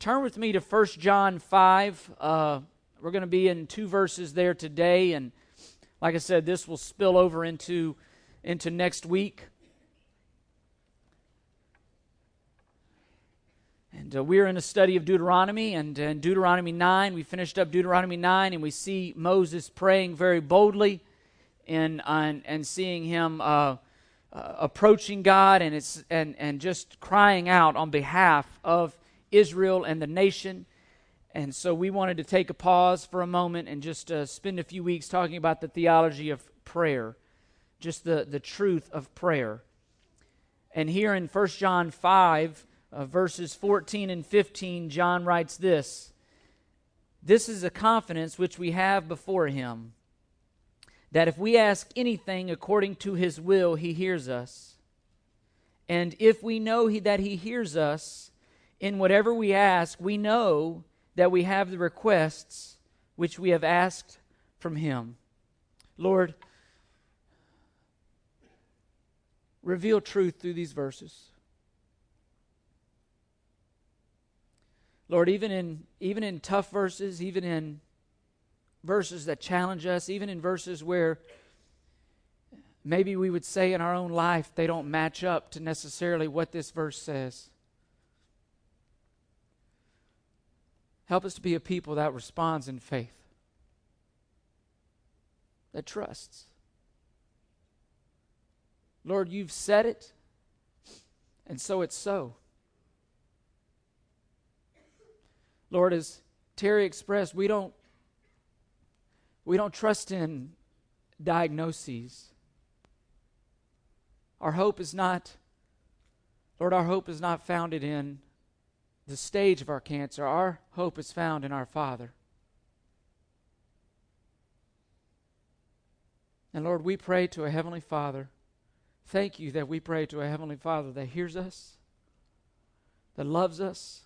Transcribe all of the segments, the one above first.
turn with me to 1 John 5. Uh, we're going to be in two verses there today, and like I said, this will spill over into, into next week. And uh, we're in a study of Deuteronomy, and in Deuteronomy 9, we finished up Deuteronomy 9, and we see Moses praying very boldly and, and, and seeing him uh, uh, approaching God and, it's, and, and just crying out on behalf of Israel and the nation. And so we wanted to take a pause for a moment and just uh, spend a few weeks talking about the theology of prayer, just the, the truth of prayer. And here in 1 John 5, uh, verses 14 and 15, John writes this This is a confidence which we have before him, that if we ask anything according to his will, he hears us. And if we know he, that he hears us in whatever we ask, we know that we have the requests which we have asked from him. Lord, reveal truth through these verses. Lord, even in even in tough verses, even in verses that challenge us, even in verses where maybe we would say in our own life they don't match up to necessarily what this verse says. Help us to be a people that responds in faith, that trusts. Lord, you've said it, and so it's so. Lord, as Terry expressed, we don't we don't trust in diagnoses. Our hope is not Lord, our hope is not founded in the stage of our cancer. Our hope is found in our Father. And Lord, we pray to a Heavenly Father. Thank you that we pray to a Heavenly Father that hears us, that loves us,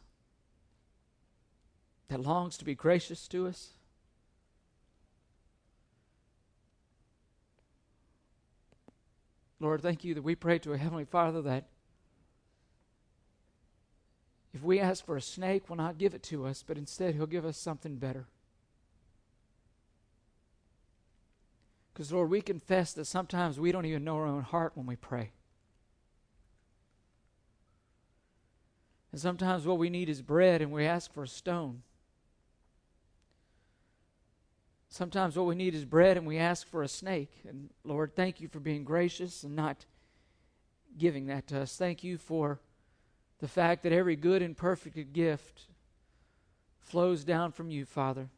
that longs to be gracious to us. Lord, thank you that we pray to a Heavenly Father that if we ask for a snake, will not give it to us, but instead He'll give us something better. Because, Lord, we confess that sometimes we don't even know our own heart when we pray. And sometimes what we need is bread and we ask for a stone. Sometimes what we need is bread and we ask for a snake. And Lord, thank you for being gracious and not giving that to us. Thank you for the fact that every good and perfect gift flows down from you, Father.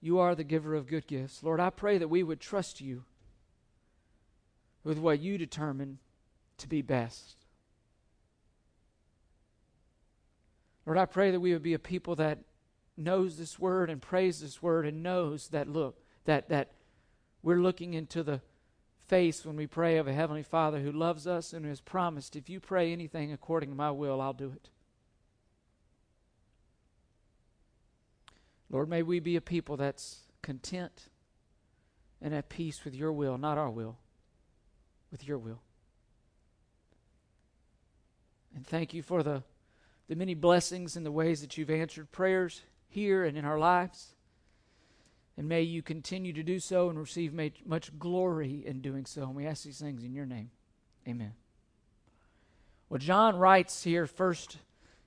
You are the giver of good gifts. Lord, I pray that we would trust you with what you determine to be best. Lord, I pray that we would be a people that knows this word and prays this word and knows that look that that we're looking into the face when we pray of a heavenly father who loves us and has promised if you pray anything according to my will i'll do it lord may we be a people that's content and at peace with your will not our will with your will and thank you for the the many blessings and the ways that you've answered prayers here and in our lives. And may you continue to do so and receive much glory in doing so. And we ask these things in your name. Amen. Well, John writes here first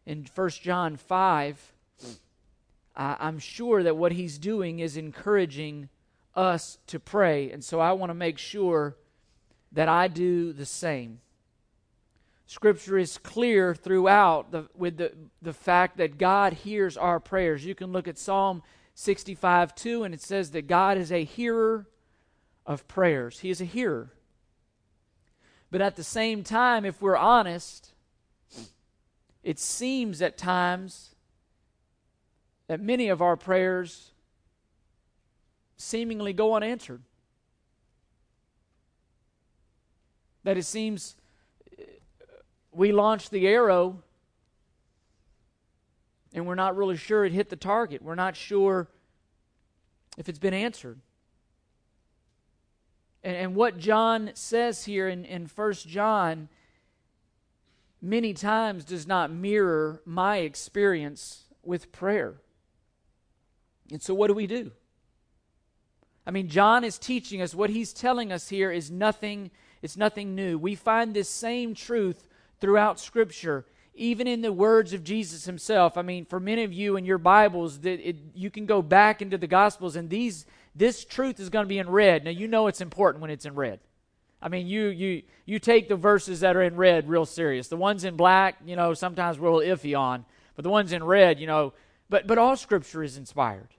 in 1 John 5. Uh, I'm sure that what he's doing is encouraging us to pray. And so I want to make sure that I do the same. Scripture is clear throughout the, with the, the fact that God hears our prayers. You can look at Psalm 65 2, and it says that God is a hearer of prayers. He is a hearer. But at the same time, if we're honest, it seems at times that many of our prayers seemingly go unanswered. That it seems we launch the arrow and we're not really sure it hit the target. We're not sure if it's been answered. And, and what John says here in, in 1 John many times does not mirror my experience with prayer. And so, what do we do? I mean, John is teaching us what he's telling us here is nothing, it's nothing new. We find this same truth throughout Scripture, even in the words of Jesus himself. I mean, for many of you in your Bibles, that you can go back into the Gospels, and these this truth is going to be in red. Now, you know it's important when it's in red. I mean, you you you take the verses that are in red real serious. The ones in black, you know, sometimes we're a little iffy on, but the ones in red, you know, but but all Scripture is inspired.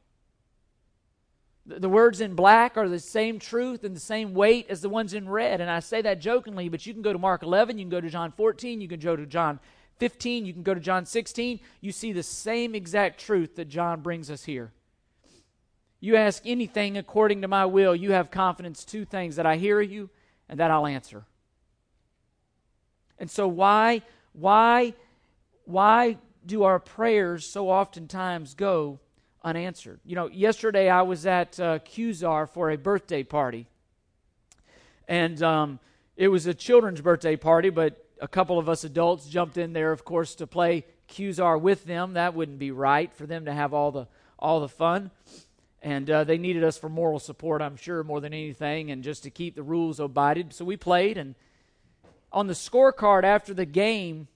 The, the words in black are the same truth and the same weight as the ones in red, and I say that jokingly, but you can go to Mark 11, you can go to John 14, you can go to John 15, you can go to John 16. You see the same exact truth that John brings us here. You ask anything according to my will, you have confidence two things that I hear you and that I'll answer. And so why why why do our prayers so oftentimes go unanswered? You know, yesterday I was at uh, Qzar for a birthday party, and um, it was a children's birthday party, but a couple of us adults jumped in there, of course, to play Qzar with them. That wouldn't be right for them to have all the all the fun and uh, they needed us for moral support, I'm sure, more than anything, and just to keep the rules abided. So we played, and on the scorecard after the game,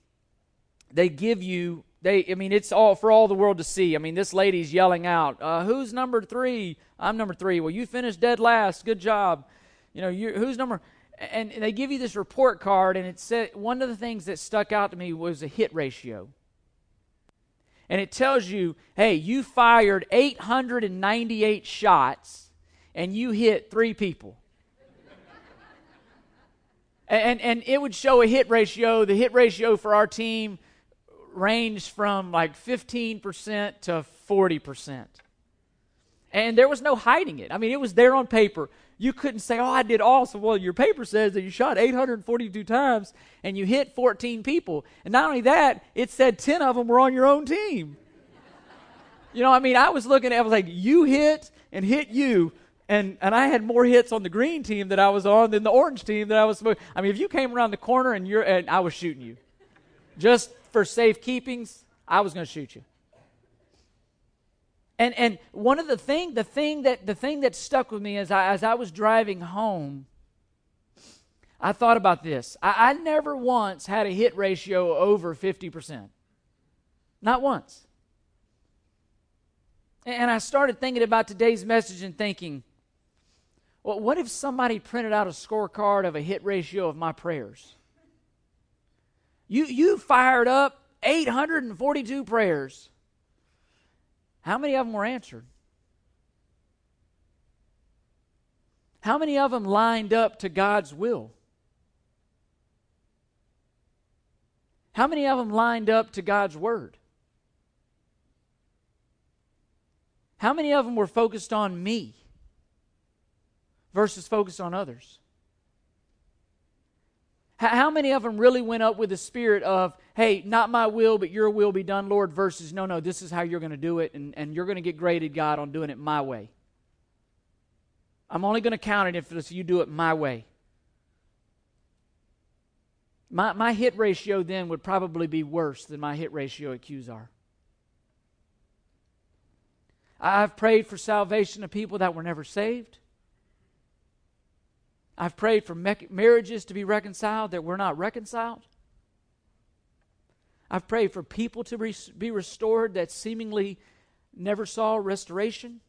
they give you they. I mean, it's all for all the world to see. I mean, this lady's yelling out, uh, "Who's number three? I'm number three. Well, you finished dead last. Good job. You know, you, who's number?" And they give you this report card, and it said one of the things that stuck out to me was a hit ratio and it tells you, hey, you fired 898 shots and you hit three people. and, and it would show a hit ratio. The hit ratio for our team ranged from like 15% to 40%. And there was no hiding it. I mean, it was there on paper. You couldn't say, oh, I did awesome. Well, your paper says that you shot 842 times and you hit 14 people. And not only that, it said 10 of them were on your own team. You know, I mean, I was looking at, I was like, you hit and hit you. And, and I had more hits on the green team that I was on than the orange team that I was. I mean, if you came around the corner and you're, and I was shooting you, just for safekeepings, I was going to shoot you. And and one of the thing, the thing that the thing that stuck with me as I as I was driving home, I thought about this. I, I never once had a hit ratio over fifty percent. Not once. And I started thinking about today's message and thinking, well, what if somebody printed out a scorecard of a hit ratio of my prayers? You you fired up 842 prayers. How many of them were answered? How many of them lined up to God's will? How many of them lined up to God's word? How many of them were focused on me versus focused on others? How many of them really went up with the spirit of, hey, not my will, but your will be done, Lord, versus, no, no, this is how you're going to do it, and, and you're going to get graded, God, on doing it my way. I'm only going to count it if you do it my way. My, my hit ratio then would probably be worse than my hit ratio at Qzar. I've prayed for salvation of people that were never saved. I've prayed for marriages to be reconciled that were not reconciled. I've prayed for people to be restored that seemingly never saw restoration.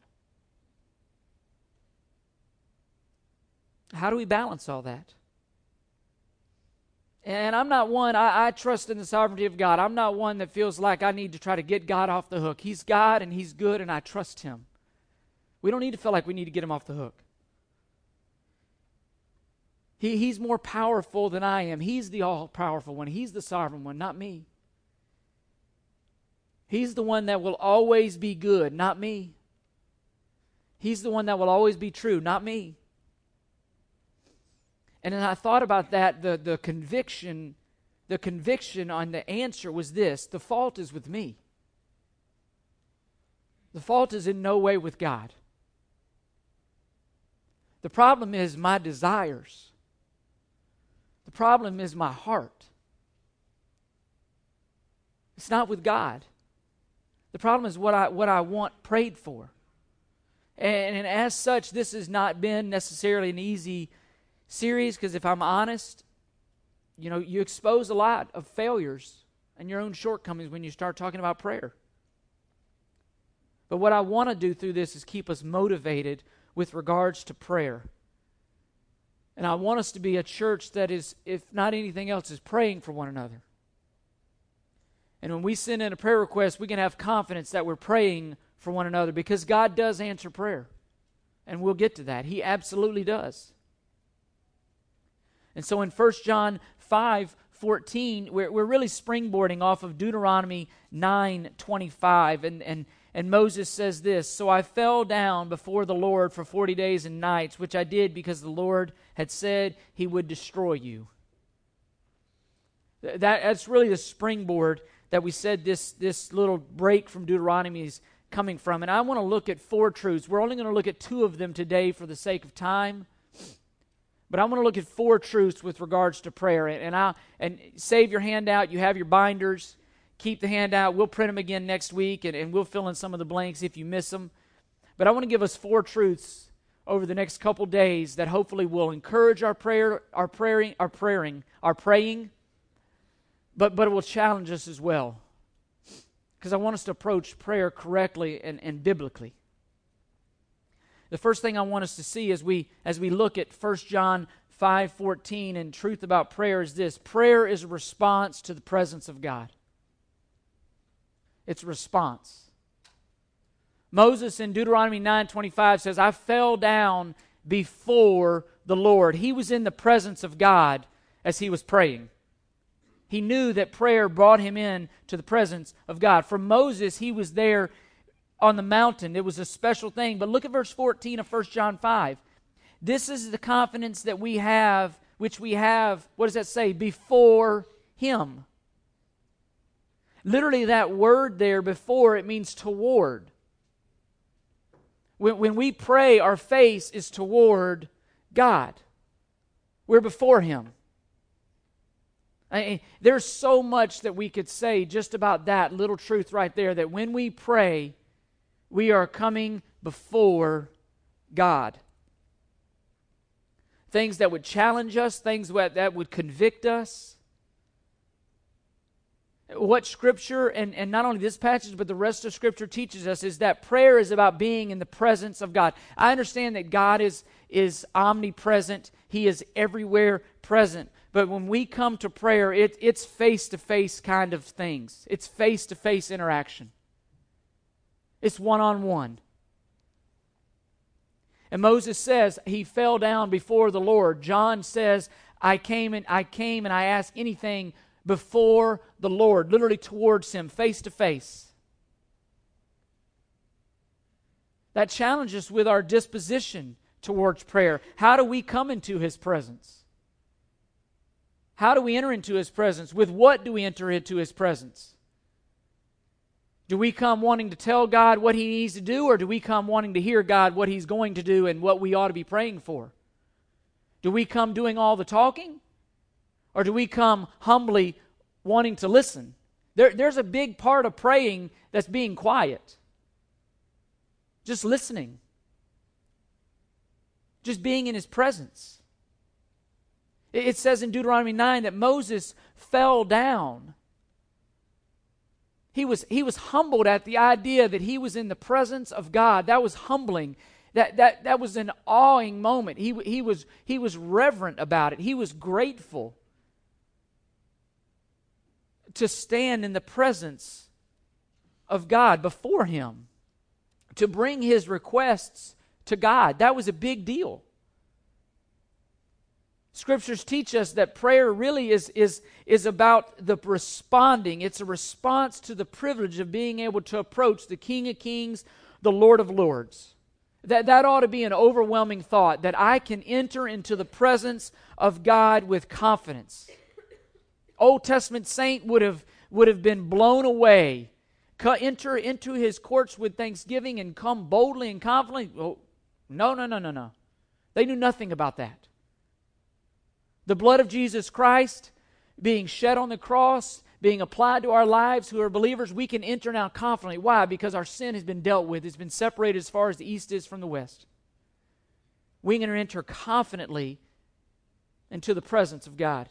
How do we balance all that? And I'm not one, I, I, trust in the sovereignty of God. I'm not one that feels like I need to try to get God off the hook. He's God and He's good, and I trust Him. We don't need to feel like we need to get Him off the hook. He, he's more powerful than I am. He's the all powerful one, He's the sovereign one, not me. He's the one that will always be good, not me. He's the one that will always be true, not me. And then I thought about that, the, the conviction, the conviction on the answer was this the fault is with me. The fault is in no way with God. The problem is my desires. Problem is my heart. It's not with God. The problem is what I, what I want prayed for. And, and as such, this has not been necessarily an easy series because if I'm honest, you know, you expose a lot of failures and your own shortcomings when you start talking about prayer. But what I want to do through this is keep us motivated with regards to prayer. And I want us to be a church that is, if not anything else, is praying for one another. And when we send in a prayer request, we can have confidence that we're praying for one another because God does answer prayer. And we'll get to that. He absolutely does. And so in 1 John 5 14, we're, we're really springboarding off of Deuteronomy 9 25. And, and, and Moses says this So I fell down before the Lord for 40 days and nights, which I did because the Lord had said he would destroy you. That, that's really the springboard that we said this, this little break from Deuteronomy is coming from. And I want to look at four truths. We're only going to look at two of them today for the sake of time. But I want to look at four truths with regards to prayer. And, and, I, and save your handout. You have your binders. Keep the handout. We'll print them again next week, and, and we'll fill in some of the blanks if you miss them. But I want to give us four truths over the next couple days that hopefully will encourage our prayer, our praying, our praying, our praying, but, but it will challenge us as well. Because I want us to approach prayer correctly and, and biblically. The first thing I want us to see as we as we look at 1 John 5:14 and truth about prayer is this. Prayer is a response to the presence of God. It's response. Moses in Deuteronomy 9:25 says, "I fell down before the Lord." He was in the presence of God as he was praying. He knew that prayer brought him in to the presence of God. For Moses, he was there on the mountain. It was a special thing. But look at verse 14 of 1 John 5. This is the confidence that we have, which we have, what does that say? Before Him. Literally, that word there before, it means toward. When, when we pray, our face is toward God, we're before Him. I there's so much that we could say just about that little truth right there that when we pray, we are coming before God. Things that would challenge us, things that would convict us. What Scripture, and, and not only this passage, but the rest of Scripture teaches us is that prayer is about being in the presence of God. I understand that God is, is omnipresent, He is everywhere present. But when we come to prayer, it, it's face to face kind of things, it's face to face interaction. It's one on one. And Moses says he fell down before the Lord. John says, I came and I came and I asked anything before the Lord, literally towards him, face to face. That challenges with our disposition towards prayer. How do we come into his presence? How do we enter into his presence? With what do we enter into his presence? Do we come wanting to tell God what He needs to do, or do we come wanting to hear God what He's going to do and what we ought to be praying for? Do we come doing all the talking, or do we come humbly wanting to listen? There, there's a big part of praying that's being quiet, just listening, just being in His presence. It says in Deuteronomy 9 that Moses fell down he was, he was humbled at the idea that he was in the presence of God. That was humbling. That, that, that was an awing moment. He, he, was, he was reverent about it. He was grateful to stand in the presence of God before him, to bring his requests to God. That was a big deal. Scriptures teach us that prayer really is, is, is about the responding. It's a response to the privilege of being able to approach the King of Kings, the Lord of Lords. That, that ought to be an overwhelming thought that I can enter into the presence of God with confidence. Old Testament saint would have, would have been blown away. Enter into his courts with thanksgiving and come boldly and confidently. Oh, no, no, no, no, no. They knew nothing about that. The blood of Jesus Christ being shed on the cross, being applied to our lives who are believers, we can enter now confidently. Why? Because our sin has been dealt with, it's been separated as far as the east is from the west. We can enter confidently into the presence of God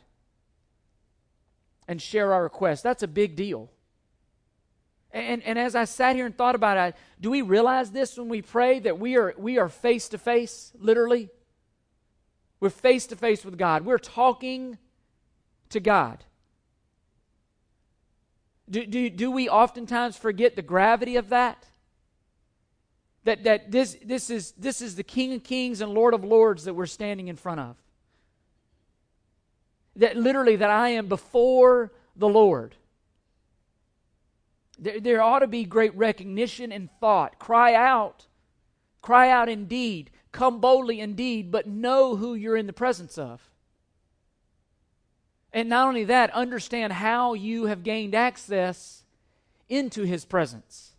and share our requests. That's a big deal. And, and as I sat here and thought about it, do we realize this when we pray that we are we are face to face, literally? We're face to face with God. We're talking to God. Do, do, do we oftentimes forget the gravity of that? That, that this, this, is, this is the King of Kings and Lord of Lords that we're standing in front of. That literally, that I am before the Lord. There, there ought to be great recognition and thought. Cry out. Cry out indeed. Come boldly indeed, but know who you're in the presence of. And not only that, understand how you have gained access into his presence.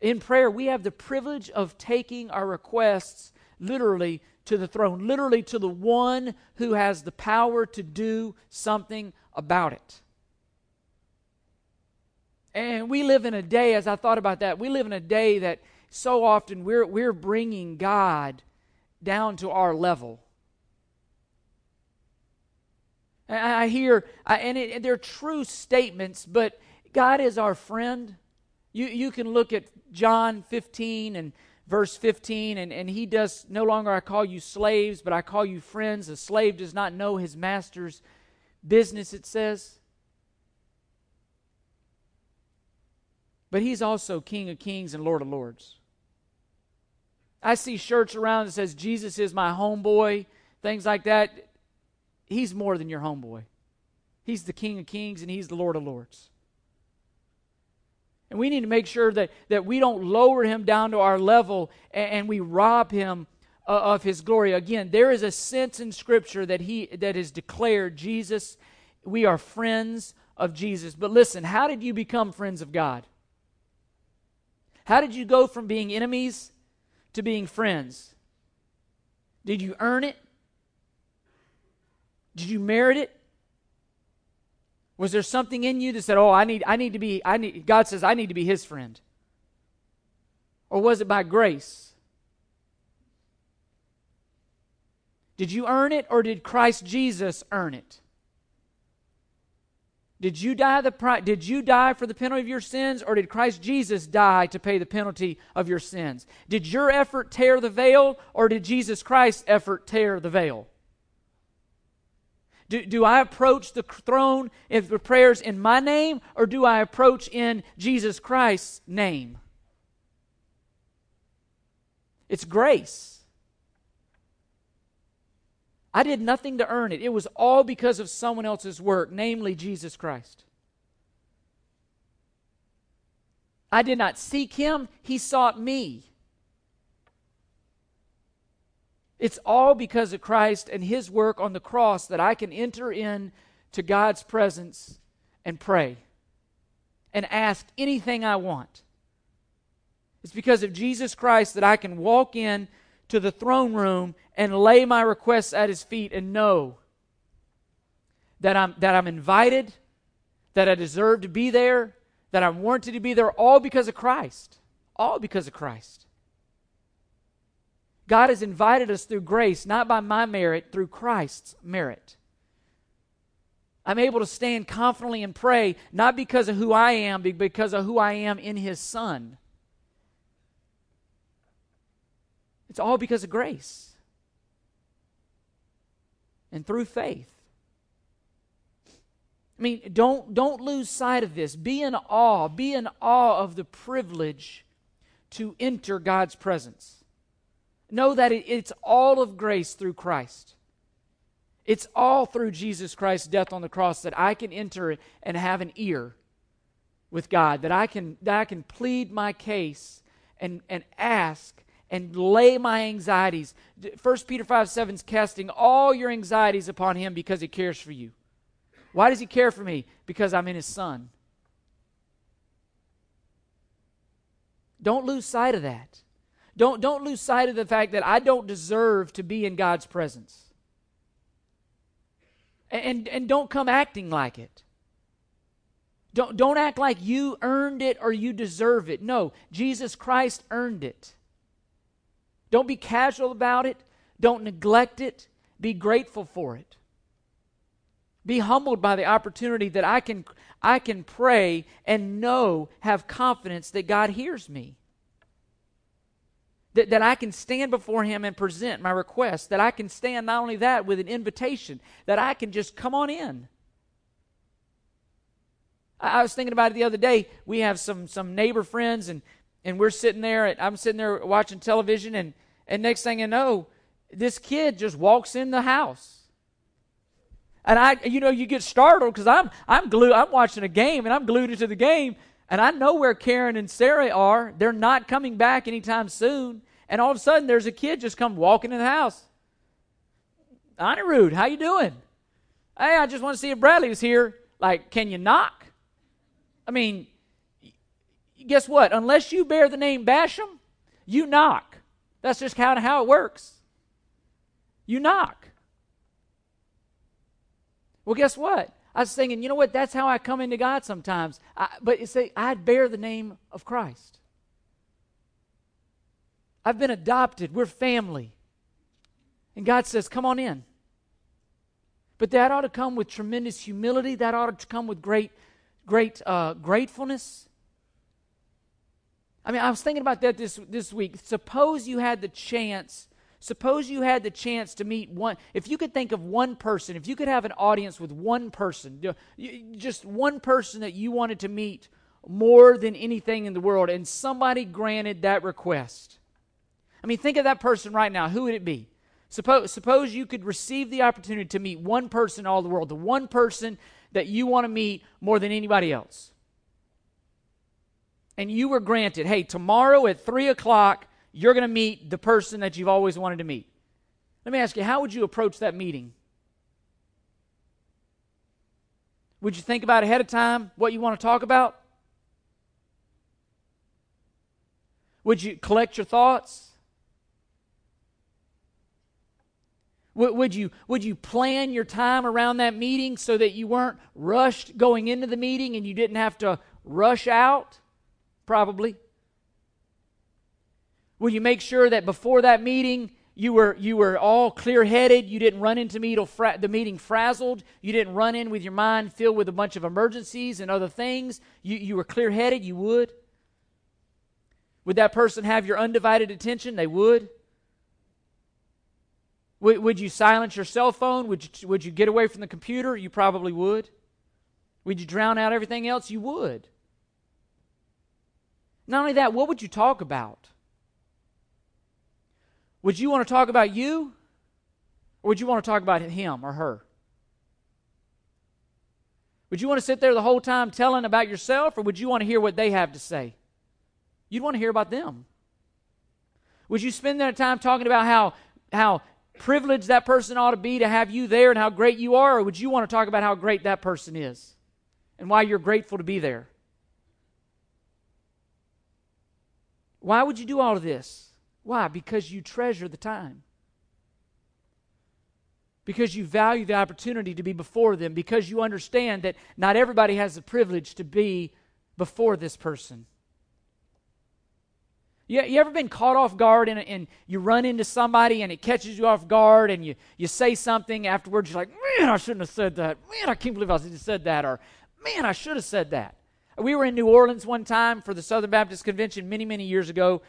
In prayer, we have the privilege of taking our requests literally to the throne, literally to the one who has the power to do something about it. And we live in a day, as I thought about that, we live in a day that so often we're, we're bringing God down to our level. I hear, and, it, they're true statements, but God is our friend. You, you can look at John 15 and verse 15, and, and he does, no longer I call you slaves, but I call you friends. A slave does not know his master's business, it says. But he's also King of kings and Lord of lords. I see shirts around that says, Jesus is my homeboy, things like that. He's more than your homeboy. He's the King of Kings and He's the Lord of Lords. And we need to make sure that, that we don't lower Him down to our level and, and we rob Him uh, of His glory. Again, there is a sense in Scripture that He that is declared Jesus. We are friends of Jesus. But listen, how did you become friends of God? How did you go from being enemies to being friends? Did you earn it? Did you merit it? Was there something in you that said, "Oh, I need I need to be I need God says I need to be his friend?" Or was it by grace? Did you earn it or did Christ Jesus earn it? Did you die the pri- did you die for the penalty of your sins or did Christ Jesus die to pay the penalty of your sins? Did your effort tear the veil or did Jesus Christ's effort tear the veil? Do, do I approach the throne if the prayers in my name, or do I approach in Jesus Christ's name? It's grace. I did nothing to earn it. It was all because of someone else's work, namely Jesus Christ. I did not seek him, he sought me. It's all because of Christ and his work on the cross that I can enter in to God's presence and pray and ask anything I want. It's because of Jesus Christ that I can walk in to the throne room and lay my requests at his feet and know that I'm, that I'm invited, that I deserve to be there, that I'm warranted to be there, all because of Christ. All because of Christ. God has invited us through grace, not by my merit, through Christ's merit. I'm able to stand confidently and pray, not because of who I am, but because of who I am in His Son. It's all because of grace and through faith. I mean, don't, don't lose sight of this. Be in awe. Be in awe of the privilege to enter God's presence know that it's all of grace through Christ. It's all through Jesus Christ's death on the cross that I can enter and have an ear with God, that I can, that I can plead my case and, and ask and lay my anxieties. 1 Peter 5 7 is casting all your anxieties upon Him because He cares for you. Why does He care for me? Because I'm in His Son. Don't lose sight of that. Don't, don't lose sight of the fact that I don't deserve to be in God's presence. And, and don't come acting like it. Don't, don't act like you earned it or you deserve it. No, Jesus Christ earned it. Don't be casual about it. Don't neglect it. Be grateful for it. Be humbled by the opportunity that I can, I can pray and know, have confidence that God hears me. That, that I can stand before Him and present my request. That I can stand not only that with an invitation, that I can just come on in. I, I was thinking about it the other day. We have some, some neighbor friends, and, and we're sitting there, and I'm sitting there watching television, and, and next thing I know, this kid just walks in the house. And I, you know, you get startled because I'm, I'm glued. I'm watching a game and I'm glued into the game, and I know where Karen and Sarah are. They're not coming back anytime soon. And all of a sudden, there's a kid just come walking in the house. Anirud, how you doing? Hey, I just want to see if Bradley was here. Like, can you knock? I mean, guess what? Unless you bear the name Basham, you knock. That's just kind of how it works. You knock. Well, guess what? I was thinking, you know what? That's how I come into God sometimes. I, but say, I bear the name of Christ. I've been adopted. We're family. And God says, come on in. But that ought to come with tremendous humility. That ought to come with great, great uh, gratefulness. I mean, I was thinking about that this, this week. Suppose you had the chance Suppose you had the chance to meet one, if you could think of one person, if you could have an audience with one person, just one person that you wanted to meet more than anything in the world, and somebody granted that request. I mean, think of that person right now. Who would it be? Suppose, suppose you could receive the opportunity to meet one person in all the world, the one person that you want to meet more than anybody else. And you were granted, hey, tomorrow at 3 o'clock, you're going to meet the person that you've always wanted to meet. Let me ask you, how would you approach that meeting? Would you think about ahead of time what you want to talk about? Would you collect your thoughts? Would you, would you plan your time around that meeting so that you weren't rushed going into the meeting and you didn't have to rush out? Probably. Will you make sure that before that meeting you were you were all clear-headed, you didn't run into fra- the meeting frazzled, you didn't run in with your mind filled with a bunch of emergencies and other things. You you were clear-headed, you would. Would that person have your undivided attention? They would. Would, would you silence your cell phone? Would you, would you get away from the computer? You probably would. Would you drown out everything else? You would. Not only that, what would you talk about? Would you want to talk about you? Or would you want to talk about him or her? Would you want to sit there the whole time telling about yourself, or would you want to hear what they have to say? You'd want to hear about them. Would you spend that time talking about how, how privileged that person ought to be to have you there and how great you are, or would you want to talk about how great that person is and why you're grateful to be there? Why would you do all of this? Why? Because you treasure the time. Because you value the opportunity to be before them. Because you understand that not everybody has the privilege to be before this person. You, you ever been caught off guard and, and you run into somebody and it catches you off guard and you, you say something afterwards, you're like, man, I shouldn't have said that. Man, I can't believe I said that. Or, man, I should have said that. We were in New Orleans one time for the Southern Baptist Convention many, many years ago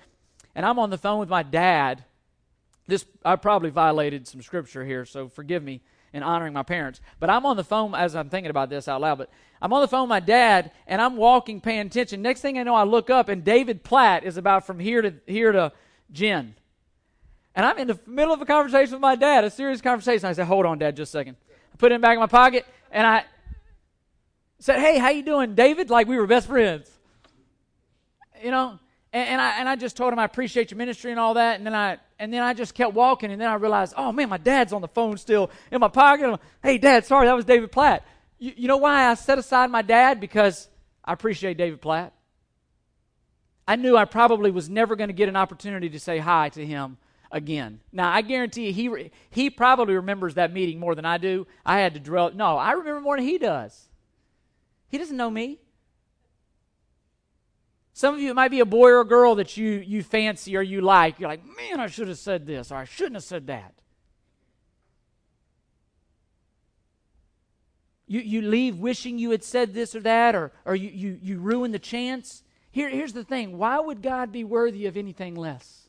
and I'm on the phone with my dad. This I probably violated some scripture here, so forgive me in honoring my parents. But I'm on the phone as I'm thinking about this out loud. But I'm on the phone with my dad, and I'm walking, paying attention. Next thing I know, I look up, and David Platt is about from here to here to Jen. And I'm in the middle of a conversation with my dad, a serious conversation. I said, "Hold on, Dad, just a second. I put it back in my pocket, and I said, "Hey, how you doing, David?" Like we were best friends. You know, and, and, I, and I just told him I appreciate your ministry and all that. And then I, and then I just kept walking. And then I realized, oh man, my dad's on the phone still in my pocket. I'm, hey, dad, sorry, that was David Platt. You, you know why I set aside my dad? Because I appreciate David Platt. I knew I probably was never going to get an opportunity to say hi to him again. Now, I guarantee you, he, he probably remembers that meeting more than I do. I had to drill. No, I remember more than he does. He doesn't know me. Some of you, it might be a boy or a girl that you, you fancy or you like. You're like, man, I should have said this or I shouldn't have said that. You, you leave wishing you had said this or that, or, or you, you, you ruin the chance. Here, here's the thing why would God be worthy of anything less?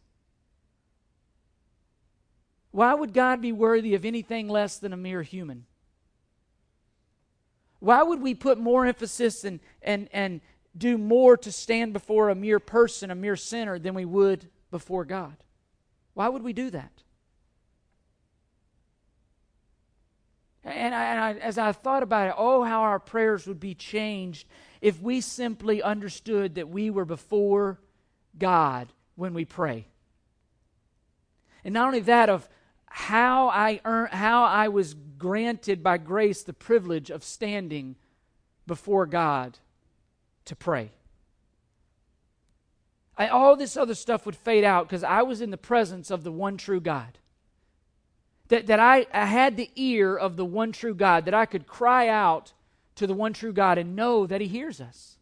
Why would God be worthy of anything less than a mere human? Why would we put more emphasis and, and, and do more to stand before a mere person, a mere sinner, than we would before God? Why would we do that? And, I, and I, as I thought about it, oh, how our prayers would be changed if we simply understood that we were before God when we pray. And not only that, of how I earn, how I was granted by grace the privilege of standing before God to pray. I, all this other stuff would fade out because I was in the presence of the one true God. That, that I, I had the ear of the one true God, that I could cry out to the one true God and know that He hears us.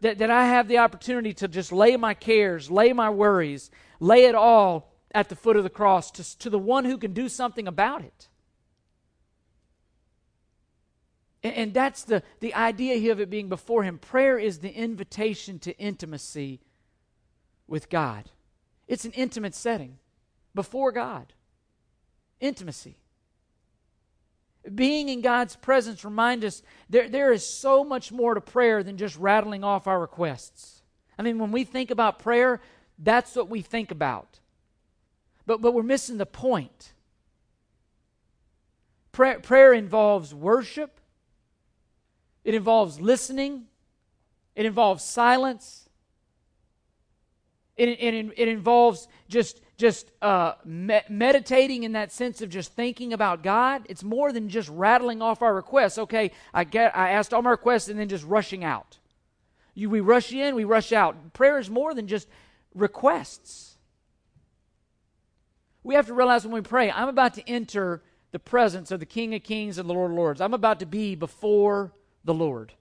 That, that I have the opportunity to just lay my cares, lay my worries, lay it all at the foot of the cross to, to the one who can do something about it. And, that's the, the idea here of it being before Him. Prayer is the invitation to intimacy with God, it's an intimate setting before God. Intimacy. Being in God's presence remind us there, there is so much more to prayer than just rattling off our requests. I mean, when we think about prayer, that's what we think about. But, but we're missing the point. Prayer, prayer involves worship, it involves listening, it involves silence, it, it, it involves just, just uh, me- meditating in that sense of just thinking about God. It's more than just rattling off our requests. Okay, I, get, I asked all my requests and then just rushing out. You, we rush in, we rush out. Prayer is more than just requests we have to realize when we pray, I'm about to enter the presence of the King of Kings and the Lord of Lords. I'm about to be before the Lord.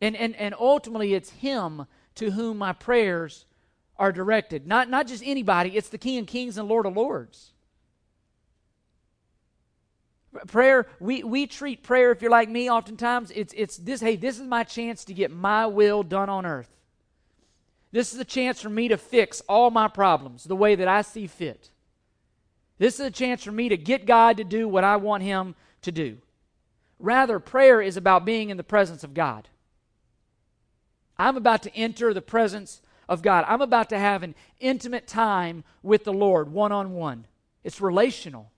And, and, and ultimately, it's Him to whom my prayers are directed. Not, not just anybody, it's the King of Kings and Lord of Lords. Prayer, we, we treat prayer, if you're like me, oftentimes it's, it's this hey, this is my chance to get my will done on earth. This is a chance for me to fix all my problems the way that I see fit. This is a chance for me to get God to do what I want Him to do. Rather, prayer is about being in the presence of God. I'm about to enter the presence of God. I'm about to have an intimate time with the Lord, one on one. It's relational.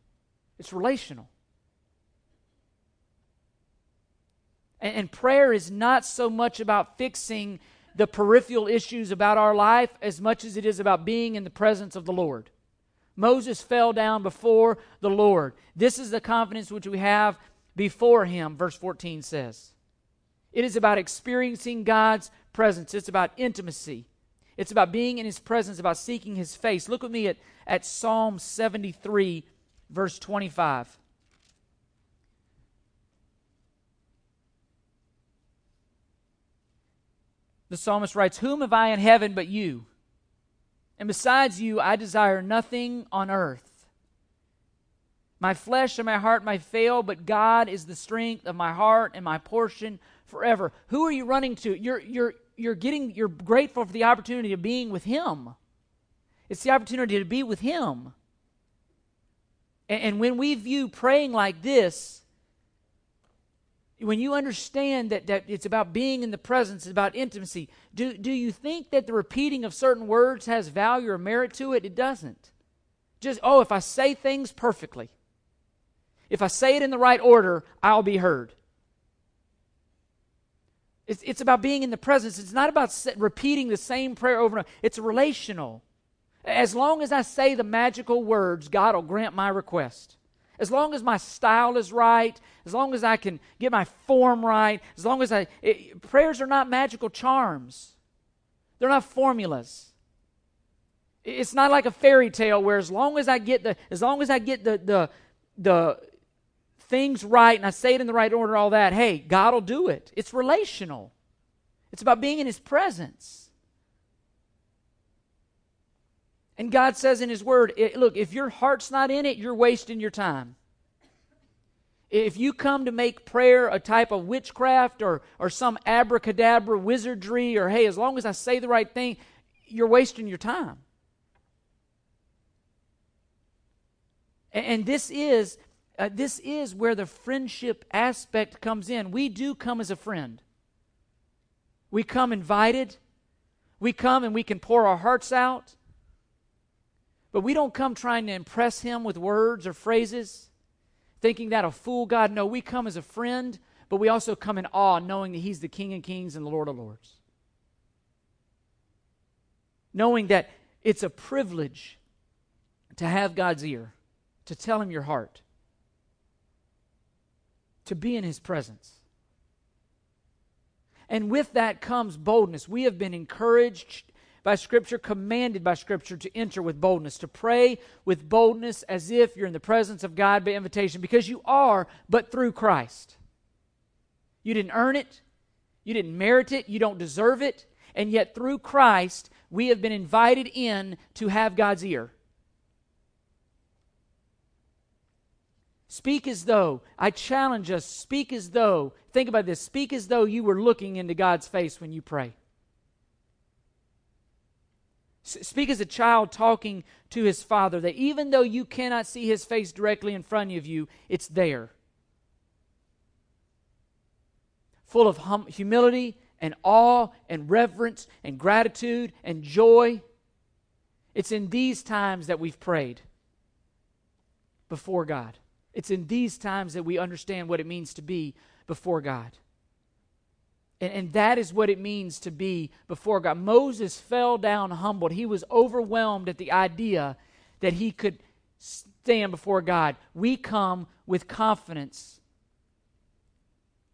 It's relational. And, and, prayer is not so much about fixing the peripheral issues about our life as much as it is about being in the presence of the Lord. Moses fell down before the Lord. This is the confidence which we have before him, verse 14 says. It is about experiencing God's presence, it's about intimacy. It's about being in his presence, about seeking his face. Look with me at, at Psalm 73, verse 25. the psalmist writes, Whom have I in heaven but you? And besides you, I desire nothing on earth. My flesh and my heart may fail, but God is the strength of my heart and my portion forever. Who are you running to? You're, you're, you're getting, you're grateful for the opportunity of being with Him. It's the opportunity to be with Him. And, and when we view praying like this, when you understand that, that it's about being in the presence, it's about intimacy, do, do you think that the repeating of certain words has value or merit to it? It doesn't. Just, oh, if I say things perfectly, if I say it in the right order, I'll be heard. It's, it's about being in the presence. It's not about repeating the same prayer over and over. It's relational. As long as I say the magical words, God will grant my request as long as my style is right, as long as I can get my form right, as long as I. It, prayers are not magical charms. They're not formulas. It's not like a fairy tale where as long as I get the as long as I get the the the things right and I say it in the right order, all that, hey, God will do it. It's relational. It's about being in His presence. And God says in His Word, eh, look, if your heart's not in it, you're wasting your time. If you come to make prayer a type of witchcraft or, or some abracadabra wizardry, or hey, as long as I say the right thing, you're wasting your time. And, and this is uh, this is where the friendship aspect comes in. We do come as a friend. We come invited. We come and we can pour our hearts out. But we don't come trying to impress him with words or phrases thinking that'll fool God. No, we come as a friend, but we also come in awe, knowing that He's the King of Kings and the Lord of Lords. Knowing that it's a privilege to have God's ear, to tell Him your heart, to be in His presence. And with that comes boldness. We have been encouraged by Scripture, commanded by Scripture to enter with boldness, to pray with boldness as if you're in the presence of God by invitation, because you are, but through Christ. You didn't earn it, you didn't merit it, you don't deserve it, and yet through Christ, we have been invited in to have God's ear. Speak as though, I challenge us, speak as though, think about this, speak as though you were looking into God's face when you pray. Speak as a child talking to his father, that even though you cannot see his face directly in front of you, it's there. Full of hum- humility and awe and reverence and gratitude and joy. It's in these times that we've prayed before God. It's in these times that we understand what it means to be before God. And, and that is what it means to be before God. Moses fell down humbled. He was overwhelmed at the idea that he could stand before God. We come with confidence,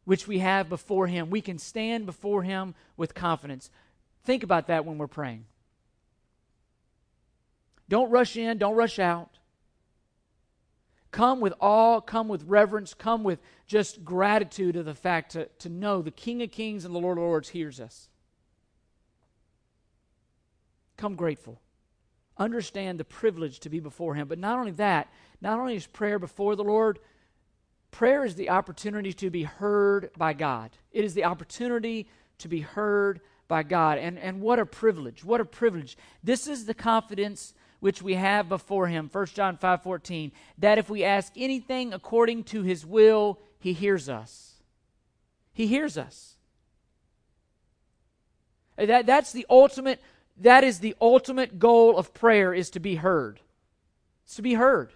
which we have before Him. We can stand before Him with confidence. Think about that when we're praying. Don't rush in, don't rush out. Come with awe, come with reverence, come with just gratitude of the fact to, to know the King of Kings and the Lord of Lords hears us. Come grateful. Understand the privilege to be before Him. But not only that, not only is prayer before the Lord, prayer is the opportunity to be heard by God. It is the opportunity to be heard by God. And, and what a privilege. What a privilege. This is the confidence which we have before him 1 john 5:14 that if we ask anything according to his will he hears us. He hears us. That, that's the ultimate that is the ultimate goal of prayer is to be heard. It's to be heard.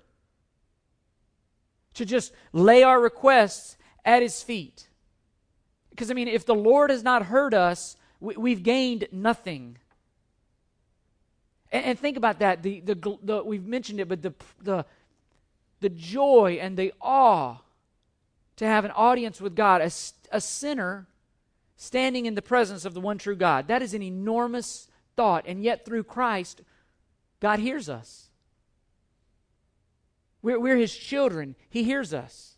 To just lay our requests at his feet. Because i mean if the lord has not heard us we, we've gained nothing and, and think about that. The, the, the, we've mentioned it, but the, the, the joy and the awe to have an audience with God, a, a sinner standing in the presence of the one true God. That is an enormous thought. And yet, through Christ, God hears us. We're, we're His children, He hears us.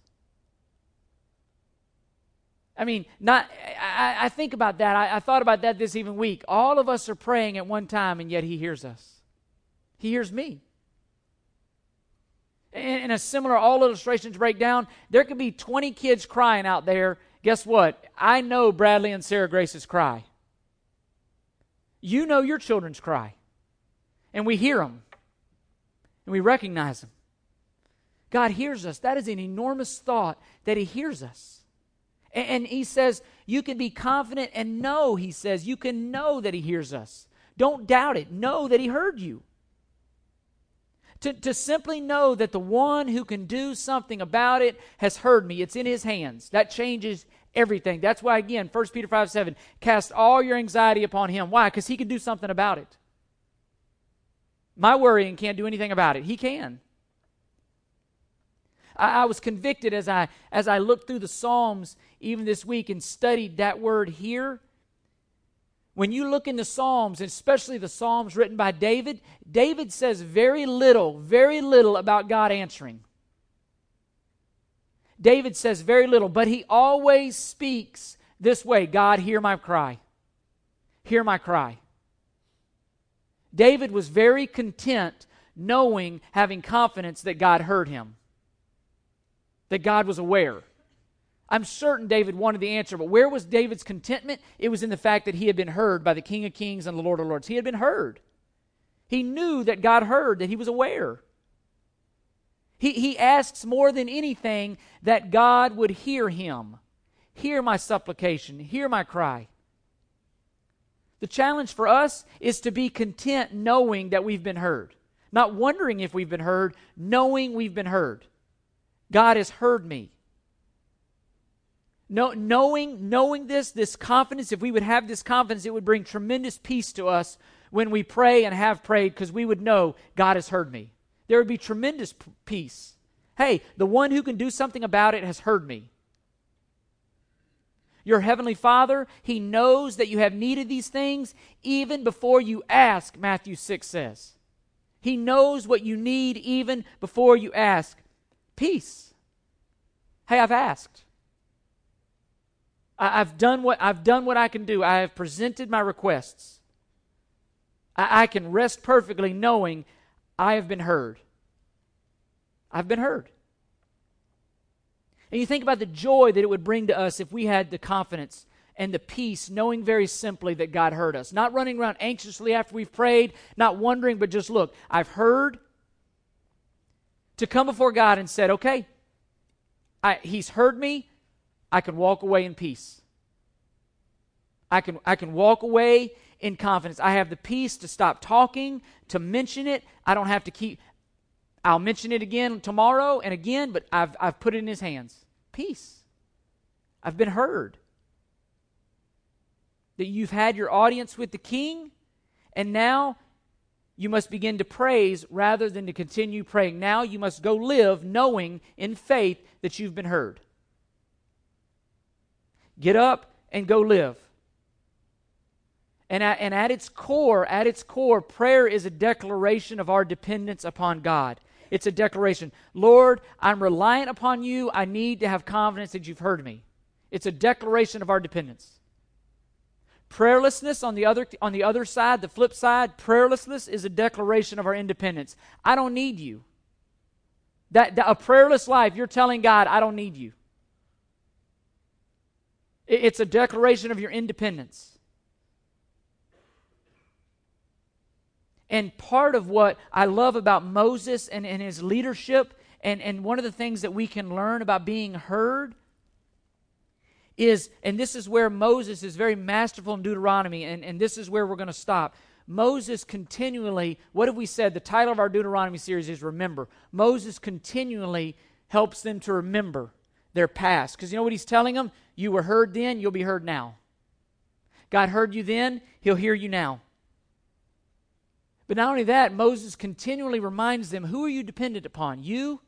I mean, not. I, I think about that. I, I, thought about that this even week. All of us are praying at one time, and yet He hears us. He hears me. In, in a similar all illustrations break down. there could be 20 kids crying out there. Guess what? I know Bradley and Sarah Grace's cry. You know your children's cry. And we hear them. And we recognize them. God hears us. That is an enormous thought that He hears us. And he says, You can be confident and know, he says, you can know that he hears us. Don't doubt it. Know that he heard you. To, to simply know that the one who can do something about it has heard me, it's in his hands. That changes everything. That's why, again, 1 Peter 5 7, cast all your anxiety upon him. Why? Because he can do something about it. My worrying can't do anything about it. He can. I, I was convicted as I as I looked through the Psalms even this week and studied that word here. When you look in the Psalms, especially the Psalms written by David, David says very little, very little about God answering. David says very little, but he always speaks this way God, hear my cry. Hear my cry. David was very content knowing, having confidence that God heard him, that God was aware. I'm certain David wanted the answer, but where was David's contentment? It was in the fact that he had been heard by the King of Kings and the Lord of Lords. He had been heard. He knew that God heard, that he was aware. He, he asks more than anything that God would hear him. Hear my supplication, hear my cry. The challenge for us is to be content knowing that we've been heard. Not wondering if we've been heard, knowing we've been heard. God has heard me. No, knowing, knowing this, this confidence, if we would have this confidence, it would bring tremendous peace to us when we pray and have prayed because we would know God has heard me. There would be tremendous p- peace. Hey, the one who can do something about it has heard me. Your heavenly Father, He knows that you have needed these things even before you ask, Matthew 6 says. He knows what you need even before you ask. Peace. Hey, I've asked. I, have done what I've done what I can do. I have presented my requests. I, I can rest perfectly knowing I have been heard. I've been heard. And you think about the joy that it would bring to us if we had the confidence and the peace, knowing very simply that God heard us. Not running around anxiously after we've prayed, not wondering, but just look, I've heard. To come before God and said, okay, I, He's heard me. I can walk away in peace. I can, I can walk away in confidence. I have the peace to stop talking, to mention it. I don't have to keep, I'll mention it again tomorrow and again, but I've, I've put it in his hands. Peace. I've been heard. That you've had your audience with the king, and now you must begin to praise rather than to continue praying. Now you must go live knowing in faith that you've been heard. Get up and go live. And at, and at its core, at its core, prayer is a declaration of our dependence upon God. It's a declaration. Lord, I'm reliant upon you. I need to have confidence that you've heard me. It's a declaration of our dependence. Prayerlessness on the other on the other side, the flip side, prayerlessness is a declaration of our independence. I don't need you. That, that a prayerless life, you're telling God, I don't need you. It, it's a declaration of your independence. And part of what I love about Moses and, and his leadership, and, and one of the things that we can learn about being heard, is, and this is where Moses is very masterful in Deuteronomy, and, and this is where we're going to stop. Moses continually, what have we said? The title of our Deuteronomy series is Remember. Moses continually helps them to remember their past. Because you know what he's telling them? You were heard then, you'll be heard now. God heard you then, he'll hear you now. But not only that, Moses continually reminds them who are you dependent upon? You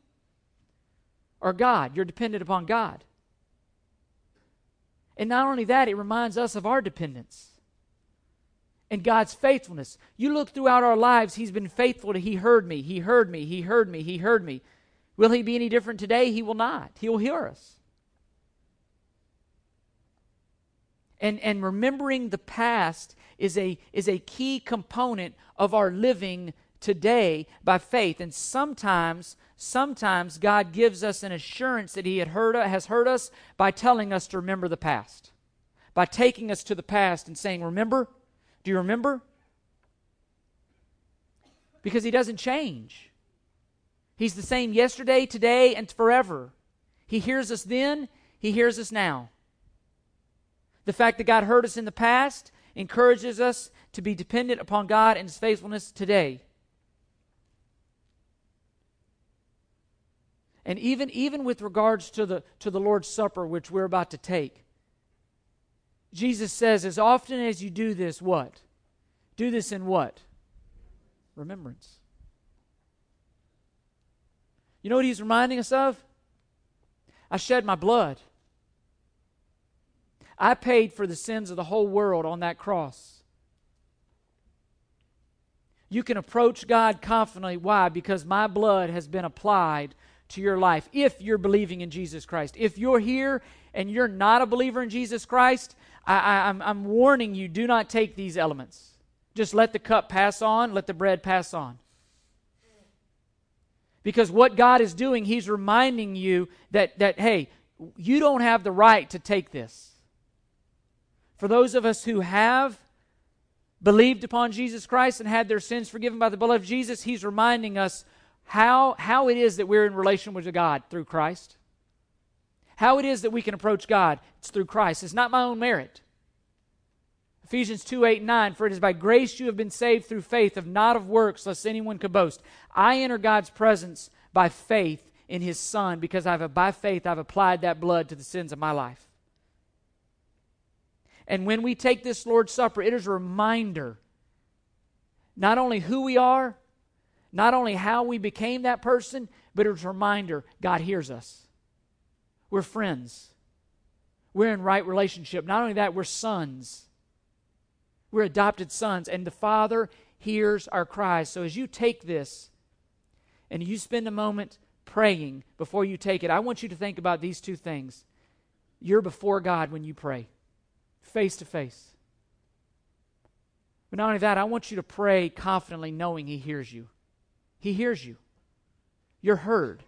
or God? You're dependent upon God. And not only that, it reminds us of our dependence and God's faithfulness. You look throughout our lives, He's been faithful to He heard me, He heard me, He heard me, He heard me. Will He be any different today? He will not. He will hear us. And, and remembering the past is a, is a key component of our living today by faith. And sometimes, sometimes God gives us an assurance that He had heard, has heard us by telling us to remember the past, by taking us to the past and saying, Remember? Do you remember? Because He doesn't change. He's the same yesterday, today, and forever. He hears us then, He hears us now. The fact that God heard us in the past encourages us to be dependent upon God and His faithfulness today. And even, even with regards to the, to the Lord's Supper, which we're about to take, Jesus says, as often as you do this, what? Do this in what? Remembrance. You know what he's reminding us of? I shed my blood. I paid for the sins of the whole world on that cross. You can approach God confidently. Why? Because my blood has been applied to your life if you're believing in Jesus Christ. If you're here and you're not a believer in Jesus Christ, I, am I'm warning you do not take these elements. Just let the cup pass on, let the bread pass on. Because what God is doing, He's reminding you that, that hey, you don't have the right to take this. For those of us who have believed upon Jesus Christ and had their sins forgiven by the blood of Jesus, He's reminding us how, how it is that we're in relation with God through Christ. How it is that we can approach God. It's through Christ. It's not my own merit. Ephesians 2 8 and 9, for it is by grace you have been saved through faith, of not of works, lest anyone could boast. I enter God's presence by faith in his Son, because I've by faith I've applied that blood to the sins of my life. And when we take this Lord's Supper, it is a reminder not only who we are, not only how we became that person, but it's a reminder God hears us. We're friends. We're in right relationship. Not only that, we're sons. We're adopted sons, and the Father hears our cries. So as you take this and you spend a moment praying before you take it, I want you to think about these two things. You're before God when you pray, face to face. But not only that, I want you to pray confidently knowing He hears you. He hears you. You're heard.